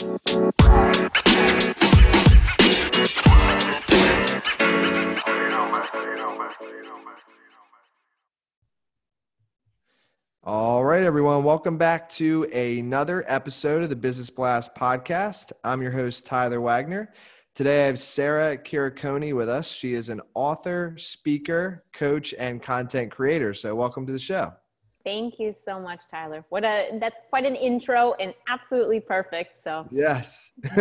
All right, everyone. Welcome back to another episode of the Business Blast podcast. I'm your host, Tyler Wagner. Today I have Sarah Kiriconi with us. She is an author, speaker, coach, and content creator. So, welcome to the show. Thank you so much, Tyler. What a that's quite an intro and absolutely perfect. So yes,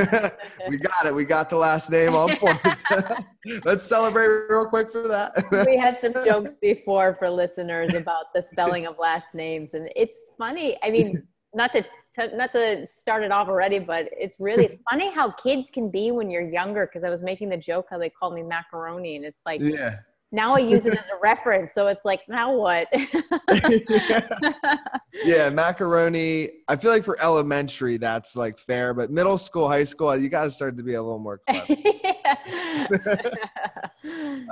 we got it. We got the last name on point. Let's celebrate real quick for that. we had some jokes before for listeners about the spelling of last names, and it's funny. I mean, not to not to start it off already, but it's really it's funny how kids can be when you're younger. Because I was making the joke how they call me macaroni, and it's like yeah now I use it as a reference. So it's like, now what? yeah. macaroni. I feel like for elementary, that's like fair, but middle school, high school, you got to start to be a little more clever.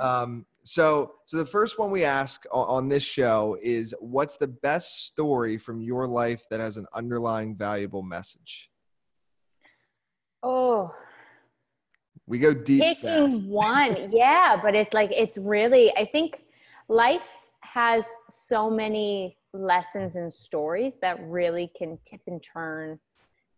um, so, so the first one we ask on this show is, what's the best story from your life that has an underlying valuable message? Oh, we go deep. Picking fast. one, yeah, but it's like it's really. I think life has so many lessons and stories that really can tip and turn,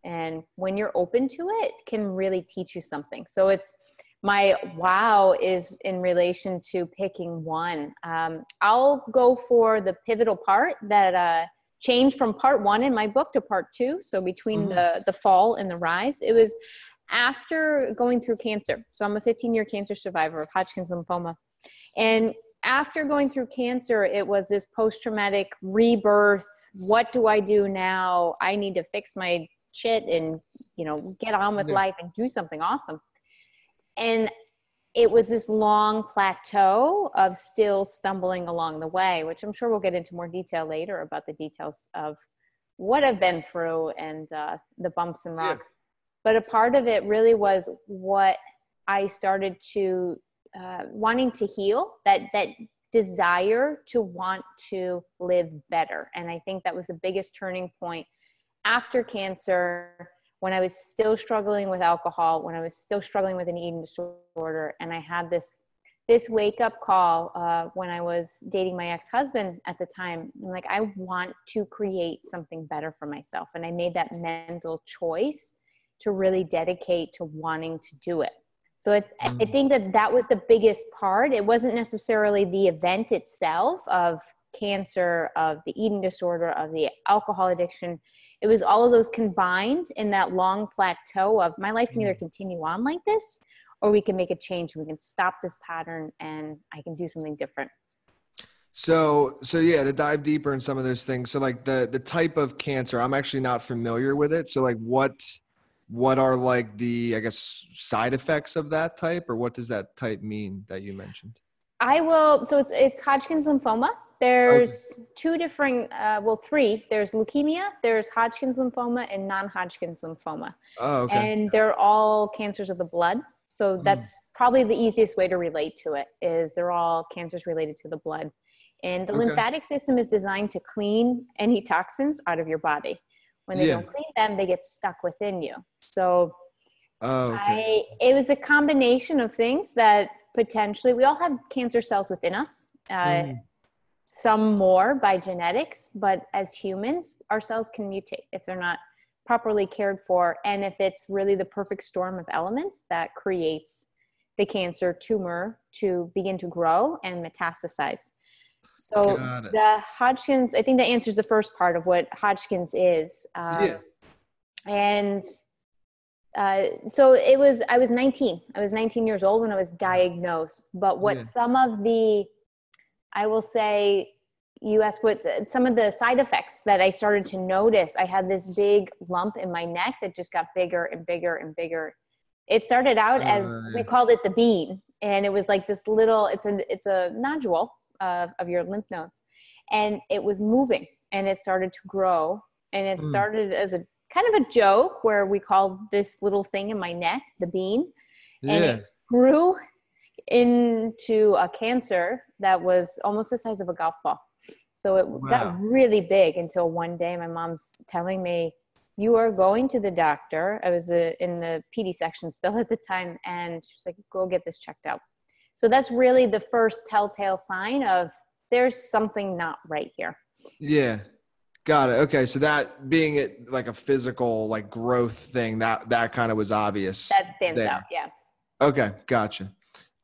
and when you're open to it, can really teach you something. So it's my wow is in relation to picking one. Um, I'll go for the pivotal part that uh, changed from part one in my book to part two. So between mm-hmm. the the fall and the rise, it was after going through cancer, so I'm a 15 year cancer survivor of Hodgkin's lymphoma. And after going through cancer, it was this post traumatic rebirth. What do I do now? I need to fix my shit and, you know, get on with yeah. life and do something awesome. And it was this long plateau of still stumbling along the way, which I'm sure we'll get into more detail later about the details of what I've been through and uh, the bumps and rocks. Yeah but a part of it really was what I started to uh, wanting to heal that that desire to want to live better and I think that was the biggest turning point after cancer when I was still struggling with alcohol when I was still struggling with an eating disorder and I had this this wake up call uh, when I was dating my ex husband at the time. I'm like, I want to create something better for myself. And I made that mental choice to really dedicate to wanting to do it. So I, mm. I think that that was the biggest part. It wasn't necessarily the event itself of cancer, of the eating disorder, of the alcohol addiction. It was all of those combined in that long plateau of my life can either mm. continue on like this or we can make a change. We can stop this pattern and I can do something different. So, so yeah, to dive deeper in some of those things. So like the, the type of cancer, I'm actually not familiar with it. So like what, what are like the i guess side effects of that type or what does that type mean that you mentioned i will so it's it's hodgkin's lymphoma there's okay. two different uh, well three there's leukemia there's hodgkin's lymphoma and non-hodgkin's lymphoma oh, okay. and they're all cancers of the blood so hmm. that's mm. probably the easiest way to relate to it is they're all cancers related to the blood and the okay. lymphatic system is designed to clean any toxins out of your body when they yeah. don't clean them they get stuck within you so oh, okay. I, it was a combination of things that potentially we all have cancer cells within us uh, mm. some more by genetics but as humans our cells can mutate if they're not properly cared for and if it's really the perfect storm of elements that creates the cancer tumor to begin to grow and metastasize so the Hodgkin's, I think that answers the first part of what Hodgkin's is. Um, yeah. And uh, so it was, I was 19. I was 19 years old when I was diagnosed. But what yeah. some of the, I will say, you ask what some of the side effects that I started to notice. I had this big lump in my neck that just got bigger and bigger and bigger. It started out uh, as we called it the bean, and it was like this little. It's a it's a nodule, of, of your lymph nodes and it was moving and it started to grow and it mm. started as a kind of a joke where we called this little thing in my neck the bean yeah. and it grew into a cancer that was almost the size of a golf ball so it wow. got really big until one day my mom's telling me you are going to the doctor. I was uh, in the PD section still at the time, and she's like, go get this checked out. So that's really the first telltale sign of there's something not right here. Yeah. Got it. Okay. So that being it like a physical like growth thing, that that kind of was obvious. That stands there. out, yeah. Okay, gotcha.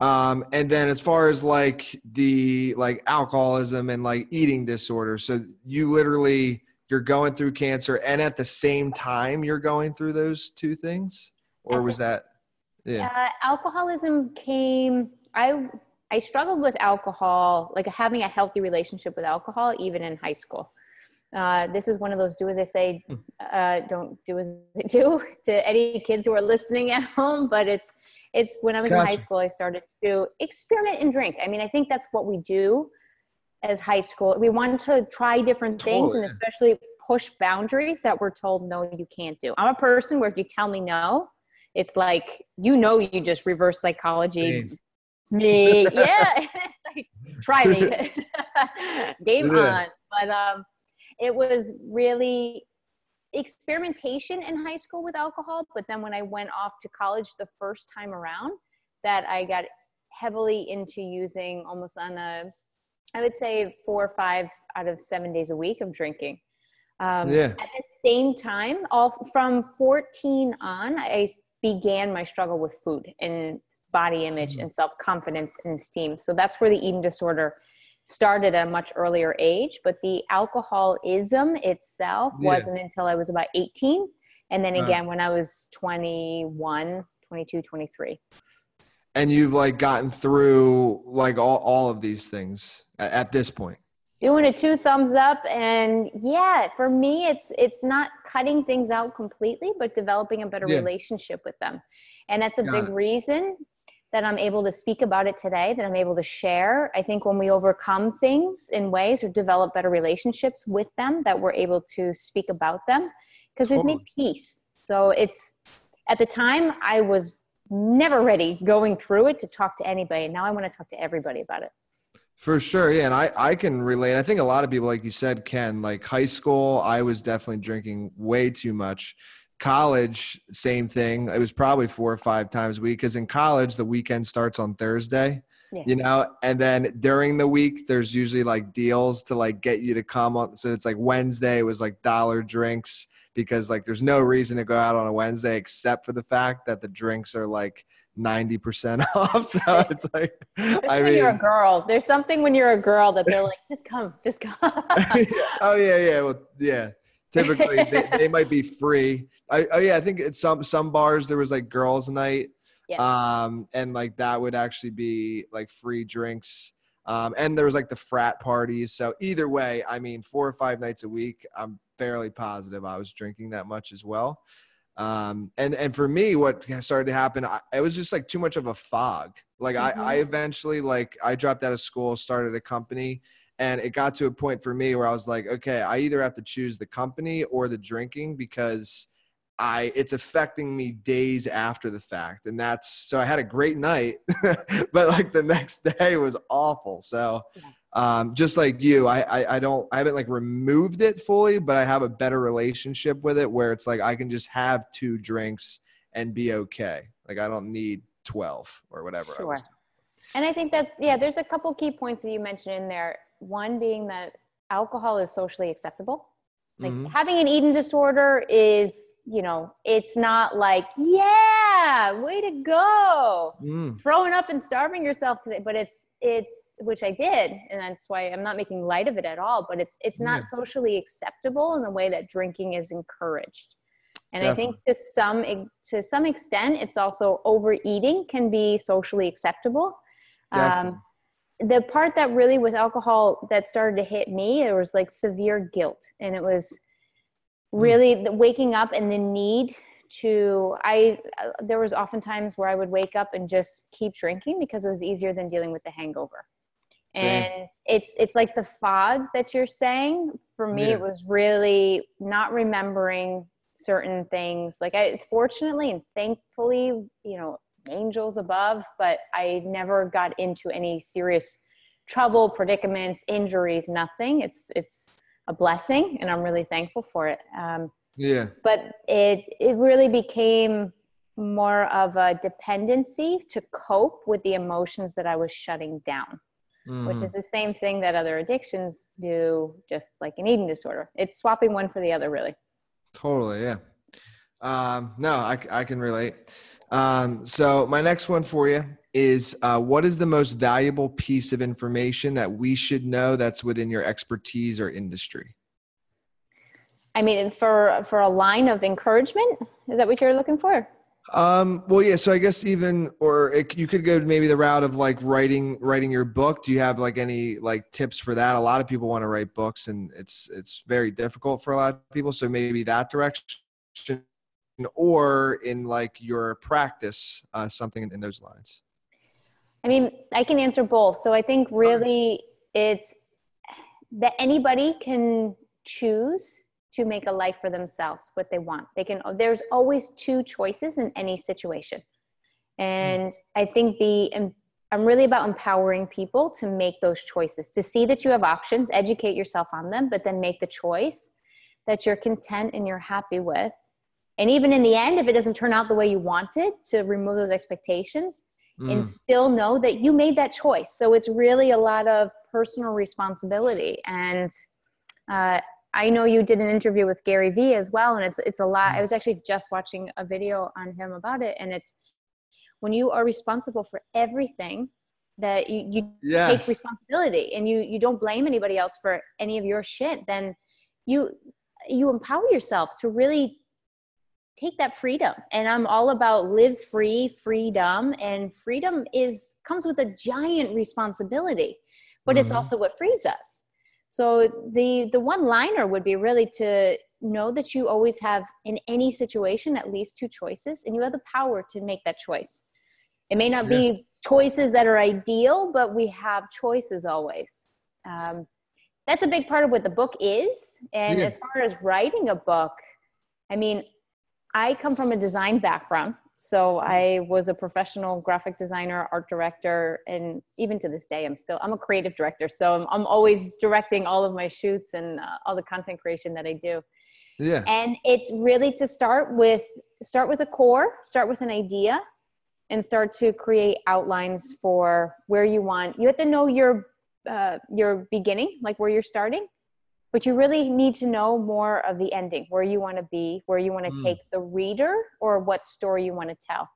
Um, and then as far as like the like alcoholism and like eating disorder, so you literally you're going through cancer and at the same time you're going through those two things or was that yeah uh, alcoholism came i i struggled with alcohol like having a healthy relationship with alcohol even in high school uh, this is one of those do as I say, hmm. uh, don't do as I do to any kids who are listening at home. But it's it's when I was gotcha. in high school, I started to experiment and drink. I mean, I think that's what we do as high school. We want to try different things totally. and especially push boundaries that we're told no, you can't do. I'm a person where if you tell me no, it's like you know you just reverse psychology. Same. Me, yeah, like, try me, game yeah. on. But um, it was really experimentation in high school with alcohol. But then when I went off to college the first time around, that I got heavily into using almost on a I would say four or five out of seven days a week of drinking. Um, yeah. At the same time, all from 14 on, I began my struggle with food and body image and self confidence and esteem. So that's where the eating disorder started at a much earlier age. But the alcoholism itself yeah. wasn't until I was about 18. And then again, when I was 21, 22, 23 and you've like gotten through like all, all of these things at, at this point doing a two thumbs up and yeah for me it's it's not cutting things out completely but developing a better yeah. relationship with them and that's a Got big it. reason that i'm able to speak about it today that i'm able to share i think when we overcome things in ways or develop better relationships with them that we're able to speak about them because we've made peace so it's at the time i was never ready going through it to talk to anybody. Now I want to talk to everybody about it. For sure. Yeah. And I, I can relate. I think a lot of people, like you said, can. Like high school, I was definitely drinking way too much. College, same thing. It was probably four or five times a week because in college, the weekend starts on Thursday. Yes. You know, and then during the week, there's usually like deals to like get you to come on. So it's like Wednesday was like dollar drinks because like there's no reason to go out on a Wednesday except for the fact that the drinks are like 90% off. So it's like, Especially I mean, when you're a girl, there's something when you're a girl that they're like, just come, just come. oh yeah. Yeah. Well, yeah. Typically they, they might be free. I, oh yeah. I think at some, some bars, there was like girls night. Um, and like that would actually be like free drinks. Um, and there was like the frat parties. So either way, I mean, four or five nights a week, I'm fairly positive I was drinking that much as well. Um, and and for me, what started to happen, I, it was just like too much of a fog. Like mm-hmm. I, I eventually like I dropped out of school, started a company, and it got to a point for me where I was like, okay, I either have to choose the company or the drinking because I it's affecting me days after the fact. And that's so I had a great night, but like the next day was awful. So um, just like you, I, I, I don't I haven't like removed it fully, but I have a better relationship with it where it's like I can just have two drinks and be okay. Like I don't need twelve or whatever. Sure. and I think that's yeah. There's a couple key points that you mentioned in there. One being that alcohol is socially acceptable. Like mm-hmm. having an eating disorder is, you know, it's not like, yeah, way to go, mm. throwing up and starving yourself today. But it's, it's, which I did, and that's why I'm not making light of it at all. But it's, it's not yeah. socially acceptable in the way that drinking is encouraged. And Definitely. I think to some, to some extent, it's also overeating can be socially acceptable. Um, the part that really with alcohol that started to hit me it was like severe guilt and it was hmm. really mm. waking up and the need to i uh, there was often times where i would wake up and just keep drinking because it was easier than dealing with the hangover Same. and it's it's like the fog that you're saying for me yeah. it was really not remembering certain things like i fortunately and thankfully you know angels above, but I never got into any serious trouble, predicaments, injuries, nothing. It's it's a blessing, and I'm really thankful for it. Um, Yeah. But it it really became more of a dependency to cope with the emotions that I was shutting down, mm. which is the same thing that other addictions do, just like an eating disorder. It's swapping one for the other, really. Totally. Yeah. Um, no, I, I can relate. Um, so my next one for you is uh, what is the most valuable piece of information that we should know that's within your expertise or industry? I mean, for for a line of encouragement, is that what you're looking for? Um, well, yeah. So I guess even, or it, you could go maybe the route of like writing, writing your book. Do you have like any like tips for that? A lot of people want to write books, and it's it's very difficult for a lot of people. So maybe that direction, or in like your practice, uh, something in, in those lines. I mean, I can answer both. So I think really it's that anybody can choose to make a life for themselves what they want they can there's always two choices in any situation and mm. i think the i'm really about empowering people to make those choices to see that you have options educate yourself on them but then make the choice that you're content and you're happy with and even in the end if it doesn't turn out the way you wanted to remove those expectations mm. and still know that you made that choice so it's really a lot of personal responsibility and uh, I know you did an interview with Gary Vee as well, and it's it's a lot. I was actually just watching a video on him about it, and it's when you are responsible for everything that you, you yes. take responsibility and you you don't blame anybody else for any of your shit, then you you empower yourself to really take that freedom. And I'm all about live free, freedom, and freedom is comes with a giant responsibility, but mm-hmm. it's also what frees us so the the one liner would be really to know that you always have in any situation at least two choices and you have the power to make that choice. It may not yeah. be choices that are ideal, but we have choices always. Um, that's a big part of what the book is. And yeah. as far as writing a book, I mean, I come from a design background. So I was a professional graphic designer, art director, and even to this day, I'm still I'm a creative director. So I'm, I'm always directing all of my shoots and uh, all the content creation that I do. Yeah. And it's really to start with start with a core, start with an idea, and start to create outlines for where you want. You have to know your uh, your beginning, like where you're starting, but you really need to know more of the ending where you want to be where you want to mm. take the reader or what story you want to tell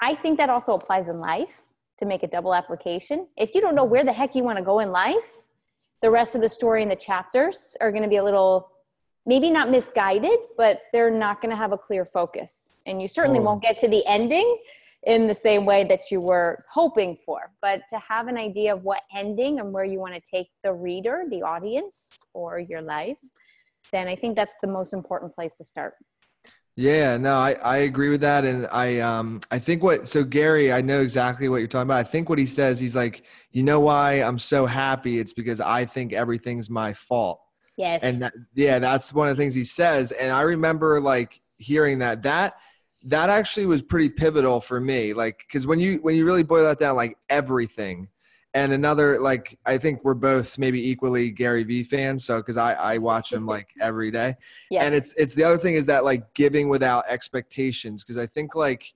i think that also applies in life to make a double application if you don't know where the heck you want to go in life the rest of the story and the chapters are going to be a little maybe not misguided but they're not going to have a clear focus and you certainly oh. won't get to the ending in the same way that you were hoping for. But to have an idea of what ending and where you want to take the reader, the audience, or your life, then I think that's the most important place to start. Yeah, no, I, I agree with that. And I um I think what so Gary, I know exactly what you're talking about. I think what he says, he's like, you know why I'm so happy? It's because I think everything's my fault. Yes. And that, yeah, that's one of the things he says. And I remember like hearing that. That that actually was pretty pivotal for me like because when you when you really boil that down like everything and another like i think we're both maybe equally gary vee fans so because i i watch him like every day yeah. and it's it's the other thing is that like giving without expectations because i think like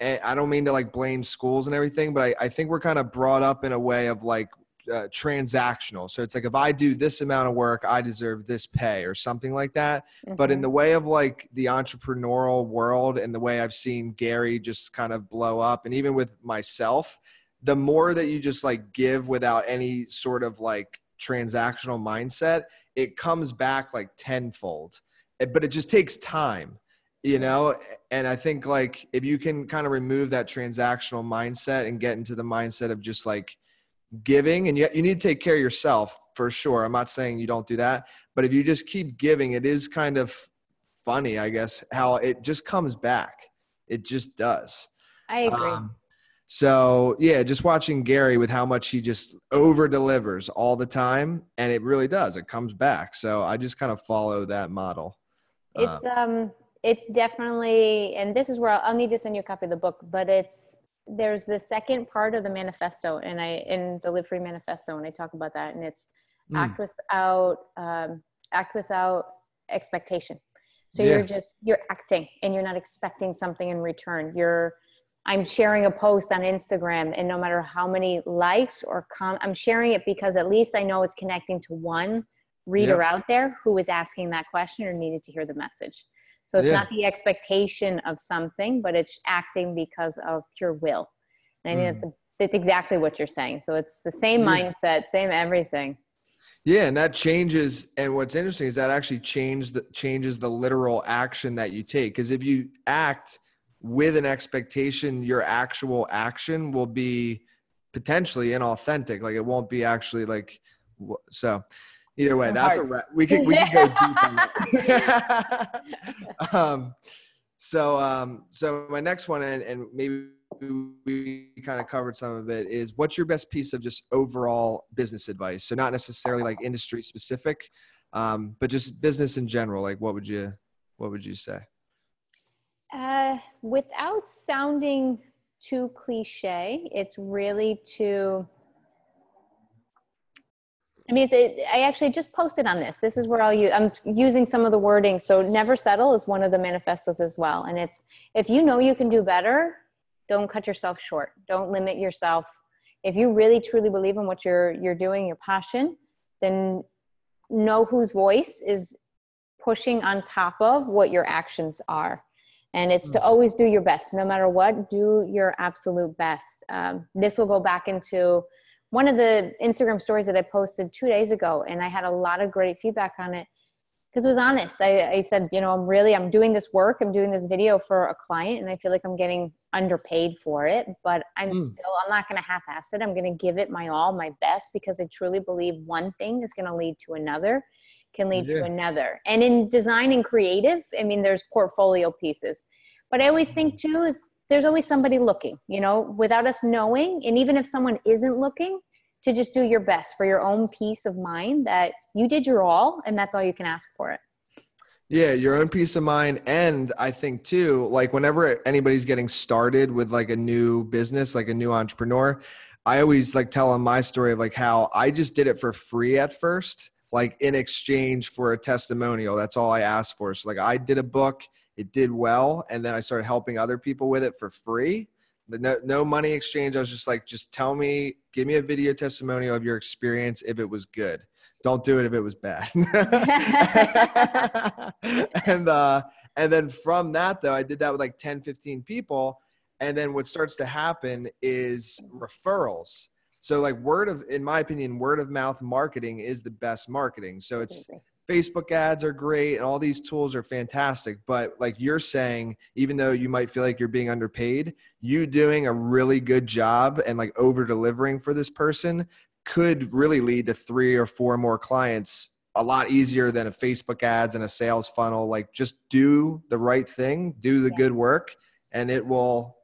eh, i don't mean to like blame schools and everything but i, I think we're kind of brought up in a way of like uh, transactional. So it's like if I do this amount of work, I deserve this pay or something like that. Mm-hmm. But in mm-hmm. the way of like the entrepreneurial world and the way I've seen Gary just kind of blow up, and even with myself, the more that you just like give without any sort of like transactional mindset, it comes back like tenfold. But it just takes time you know and i think like if you can kind of remove that transactional mindset and get into the mindset of just like giving and you, you need to take care of yourself for sure. I'm not saying you don't do that but if you just keep giving it is kind of funny i guess how it just comes back. It just does. I agree. Um, so yeah just watching gary with how much he just over delivers all the time and it really does. It comes back. So i just kind of follow that model. It's um, um it's definitely and this is where I'll, I'll need to send you a copy of the book but it's there's the second part of the manifesto and i in the live free manifesto and i talk about that and it's mm. act without um, act without expectation So yeah. you're just you're acting and you're not expecting something in return. You're I'm sharing a post on Instagram and no matter how many likes or com I'm sharing it because at least I know it's connecting to one reader yep. out there who was asking that question or needed to hear the message. So it's yeah. not the expectation of something, but it's acting because of pure will. And I think mm. that's, it's exactly what you're saying. So it's the same yeah. mindset, same everything. Yeah, and that changes. And what's interesting is that actually changes the changes the literal action that you take. Because if you act with an expectation, your actual action will be potentially inauthentic. Like it won't be actually like so. Either way, that's a wrap. We can we can go deep on that. um, so um, so my next one, and, and maybe we kind of covered some of it, is what's your best piece of just overall business advice? So not necessarily like industry specific, um, but just business in general. Like what would you what would you say? Uh, without sounding too cliche, it's really to I mean, it's, it, I actually just posted on this. This is where I'll use, I'm using some of the wording. So never settle is one of the manifestos as well. And it's, if you know you can do better, don't cut yourself short. Don't limit yourself. If you really truly believe in what you're, you're doing, your passion, then know whose voice is pushing on top of what your actions are. And it's to mm. always do your best, no matter what, do your absolute best. Um, this will go back into one of the Instagram stories that I posted two days ago, and I had a lot of great feedback on it because it was honest. I, I, said, you know, I'm really I'm doing this work, I'm doing this video for a client, and I feel like I'm getting underpaid for it, but I'm mm. still I'm not going to half-ass it. I'm going to give it my all, my best, because I truly believe one thing is going to lead to another, can lead yeah. to another. And in design and creative, I mean, there's portfolio pieces, but I always think too is there's always somebody looking, you know, without us knowing. And even if someone isn't looking, to just do your best for your own peace of mind that you did your all and that's all you can ask for it. Yeah, your own peace of mind. And I think too, like whenever anybody's getting started with like a new business, like a new entrepreneur, I always like tell them my story of like how I just did it for free at first, like in exchange for a testimonial. That's all I asked for. So like I did a book it did well and then i started helping other people with it for free. No, no money exchange. I was just like just tell me give me a video testimonial of your experience if it was good. Don't do it if it was bad. And uh and then from that though i did that with like 10 15 people. And then what starts to happen is referrals. So like word of in my opinion word of mouth marketing is the best marketing. So it's Facebook ads are great and all these tools are fantastic. But like you're saying, even though you might feel like you're being underpaid, you doing a really good job and like over delivering for this person could really lead to three or four more clients a lot easier than a Facebook ads and a sales funnel. Like just do the right thing, do the yeah. good work, and it will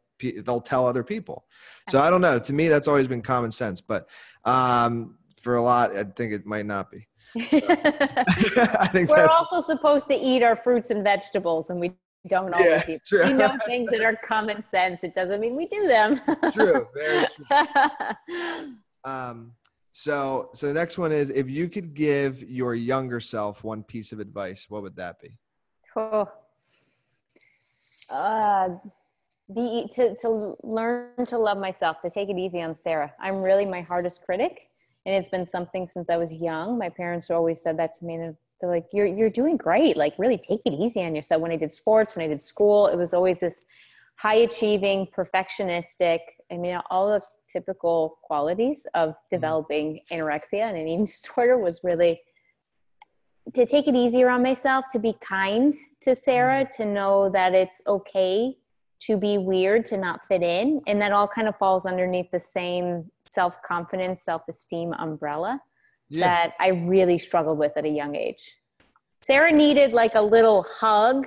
they'll tell other people. So I don't know. To me, that's always been common sense, but um, for a lot, I think it might not be. I think we're also supposed to eat our fruits and vegetables, and we don't always yeah, eat. True. We know things that are common sense. It doesn't mean we do them. true, very true. Um, so, so the next one is: if you could give your younger self one piece of advice, what would that be? Oh, uh, be to to learn to love myself. To take it easy on Sarah. I'm really my hardest critic and it's been something since I was young. My parents always said that to me. And they're like, "You're you're doing great. Like, really take it easy on yourself." When I did sports, when I did school, it was always this high achieving, perfectionistic. I mean, all the typical qualities of mm-hmm. developing anorexia and an eating disorder was really to take it easier on myself, to be kind to Sarah, mm-hmm. to know that it's okay to be weird, to not fit in, and that all kind of falls underneath the same self confidence, self esteem umbrella yeah. that I really struggled with at a young age. Sarah needed like a little hug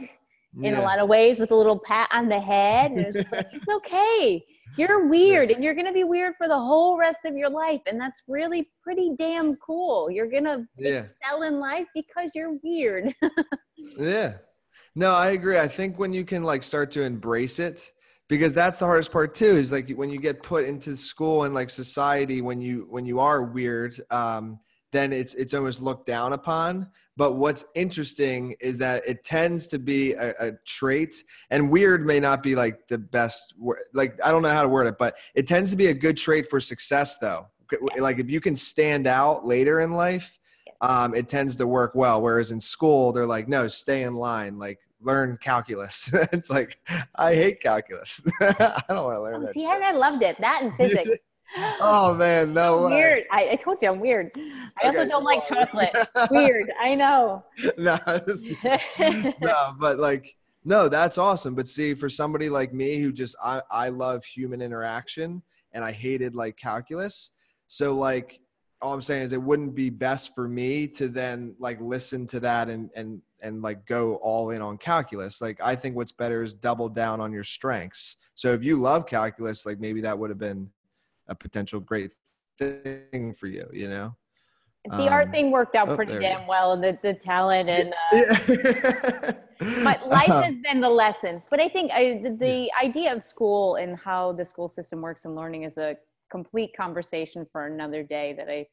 in yeah. a lot of ways with a little pat on the head. And it's, like, it's okay. You're weird and you're going to be weird for the whole rest of your life. And that's really pretty damn cool. You're going to yeah. excel in life because you're weird. yeah. No, I agree. I think when you can like start to embrace it, because that's the hardest part too is like when you get put into school and like society when you when you are weird um then it's it's almost looked down upon. But what's interesting is that it tends to be a, a trait, and weird may not be like the best. word. Like I don't know how to word it, but it tends to be a good trait for success, though. Like if you can stand out later in life, um, it tends to work well. Whereas in school, they're like, no, stay in line. Like learn calculus. it's like I hate calculus. I don't want to learn Oh, that. see, shit. and I loved it. That and physics. Oh man, no way. Weird. I, I told you I'm weird. I also don't like chocolate. Weird. I know. no, this- no, but like no, that's awesome. But see, for somebody like me who just I, I love human interaction and I hated like calculus. So like all I'm saying is it wouldn't be best for me to then like listen to that and and and like go all in on calculus. Like I think what's better is double down on your strengths. So if you love calculus, like maybe that would have been a potential great thing for you, you know? the art Um, thing worked out oh, pretty there we damn well, and the, the talent and uh, Yeah. but life Um, has been the lessons. But I think I, the, the idea of school and how the school system works and learning is a complete conversation for another day that I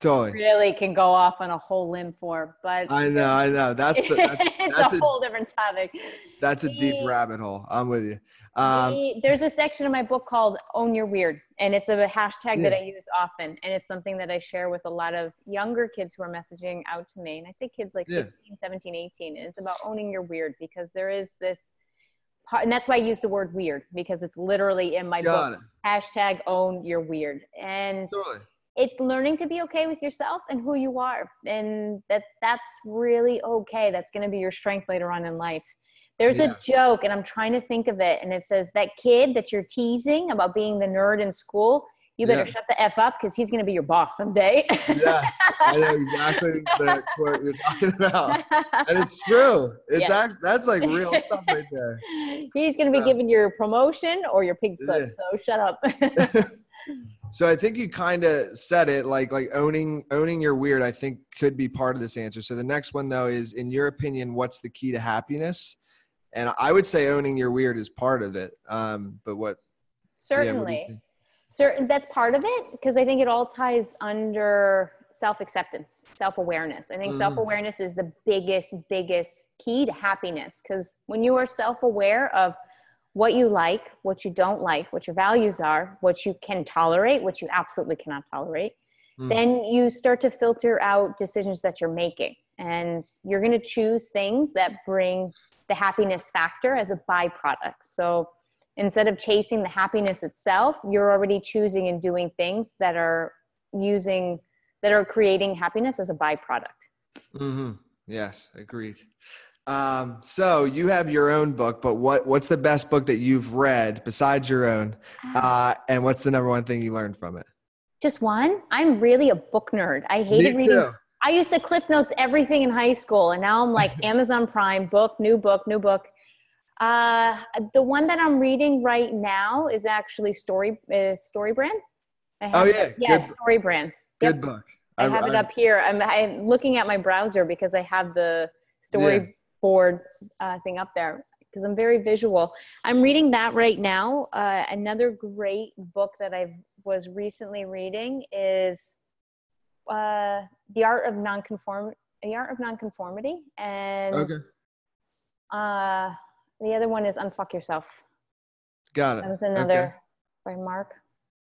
totally. really can go off on a whole limb for. But I know, I know. That's the that's, it's that's a, a- whole different topic. that's a deep rabbit hole. I'm with you. Um, The- there's a section in my book called Own Your Weird, and it's a hashtag that I use often. And it's something that I share with a lot of younger kids who are messaging out to me. And I say kids like Yeah. 16, 17, 18. And it's about owning your weird because there is this and that's why I use the word weird because it's literally in my got book. it. Hashtag own your weird. And Totally. it's learning to be okay with yourself and who you are and that that's really okay that's going to be your strength later on in life there's Yeah. a joke and i'm trying to think of it and it says that kid that you're teasing about being the nerd in school you better Yeah. shut the f up because he's going to be your boss someday Yes, I know exactly the quote you're talking about, and it's true. It's Yeah. actually that's like real stuff right there. he's going to be Yeah. giving your promotion or your pig slip so shut up so I think you kind of said it like like owning owning your weird. I think could be part of this answer. So the next one though is, in your opinion, what's the key to happiness? And I would say owning your weird is part of it. Um, but what? yeah, what do you certainly think? certain that's part of it because i think it all ties under self-acceptance self-awareness i think Mhm. self-awareness is the biggest biggest key to happiness because when you are self-aware of what you like what you don't like what your values are what you can tolerate what you absolutely cannot tolerate Mm. then you start to filter out decisions that you're making and you're going to choose things that bring the happiness factor as a byproduct so instead of chasing the happiness itself you're already choosing and doing things that are using that are creating happiness as a byproduct Mm-hmm. Yes, agreed. Um, so you have your own book, but what what's the best book that you've read besides your own? Uh, and what's the number one thing you learned from it? just one i'm really a book nerd i hated Me reading too. i used to cliff notes everything in high school and now i'm like amazon prime book new book new book uh, the one that i'm reading right now is actually story uh, story brand I have Oh, yeah, yeah good- story brand Good Yep. book. I have it up here. I'm, I'm looking at my browser because I have the storyboard uh, thing up there because I'm very visual. I'm reading that right now. Uh, another great book that I was recently reading is uh, The Art of Nonconform The Art of Nonconformity, and Okay, uh, the other one is Unfuck Yourself. got it. That was another by Mark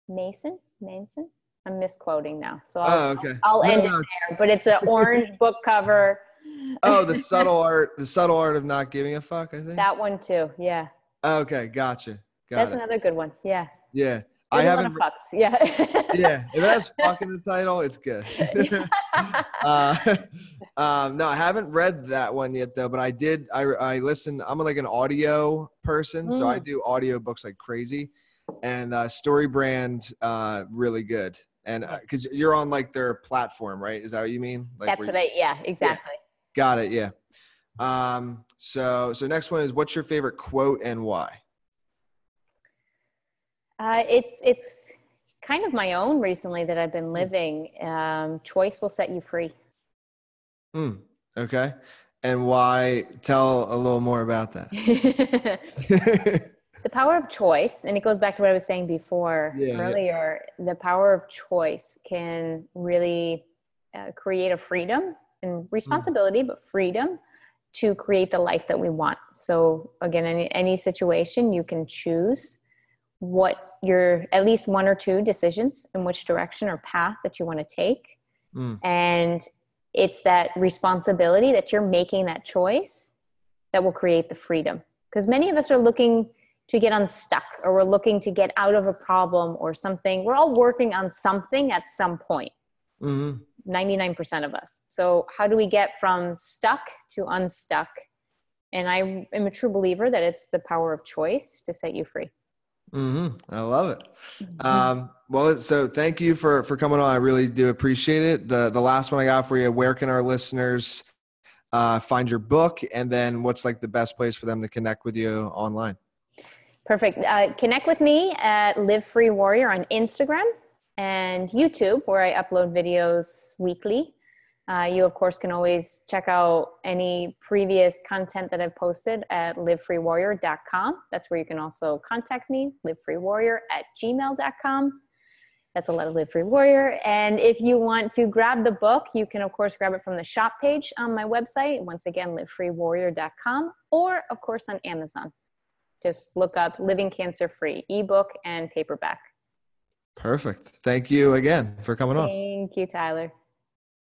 Mason. Manson. I'm misquoting now, so I'll, Oh, okay. I'll No, end no, it there. But it's an orange book cover. Oh, the subtle art, the subtle art of not giving a fuck. I think. that one too. Yeah, okay, gotcha. Got that's it. another good one. Yeah, yeah, I There's a lot haven't. fucks. Yeah. yeah, if it has fuck in the title, it's good. uh, um, no, I haven't read that one yet though, but I did. I I listen. I'm like an audio person, so I Mm. do audio books like crazy, and uh, Story Brand uh, really good. And because you're on like their platform, right? Is that what you mean? Like that's what I. Yeah, exactly. Got it. Yeah. Um. So so next one is what's your favorite quote and why? Uh, it's it's kind of my own recently that I've Hmm. been living. Um, choice will set you free. Hmm. Okay. And why? Tell a little more about that. the power of choice and it goes back to what i was saying before Yeah, yeah. earlier the power of choice can really uh, create a freedom and responsibility, mm. but freedom to create the life that we want. So again, any any situation you can choose what your at least one or two decisions in which direction or path that you want to take. Mm. And it's that responsibility that you're making that choice that will create the freedom. Because many of us are looking to get unstuck or we're looking to get out of a problem or something. We're all working on something at some point. Mm-hmm. 99% of us. So, how do we get from stuck to unstuck? And I am a true believer that it's the power of choice to set you free. Mm-hmm. I love it. Mm-hmm. Um, well, so thank you for for coming on. I really do appreciate it. The the last one I got for you. Where can our listeners uh, find your book, and then what's like the best place for them to connect with you online? Perfect. Uh, connect with me at Live Free Warrior on Instagram and YouTube, where I upload videos weekly. Uh, you, of course, can always check out any previous content that I've posted at livefreewarrior.com. That's where you can also contact me, livefreewarrior at gmail.com. That's a lot of Live Free Warrior. And if you want to grab the book, you can, of course, grab it from the shop page on my website. Once again, livefreewarrior.com, or, of course, on Amazon. Just look up Living Cancer Free ebook and paperback. Perfect. Thank you again for coming on. Thank you, Tyler.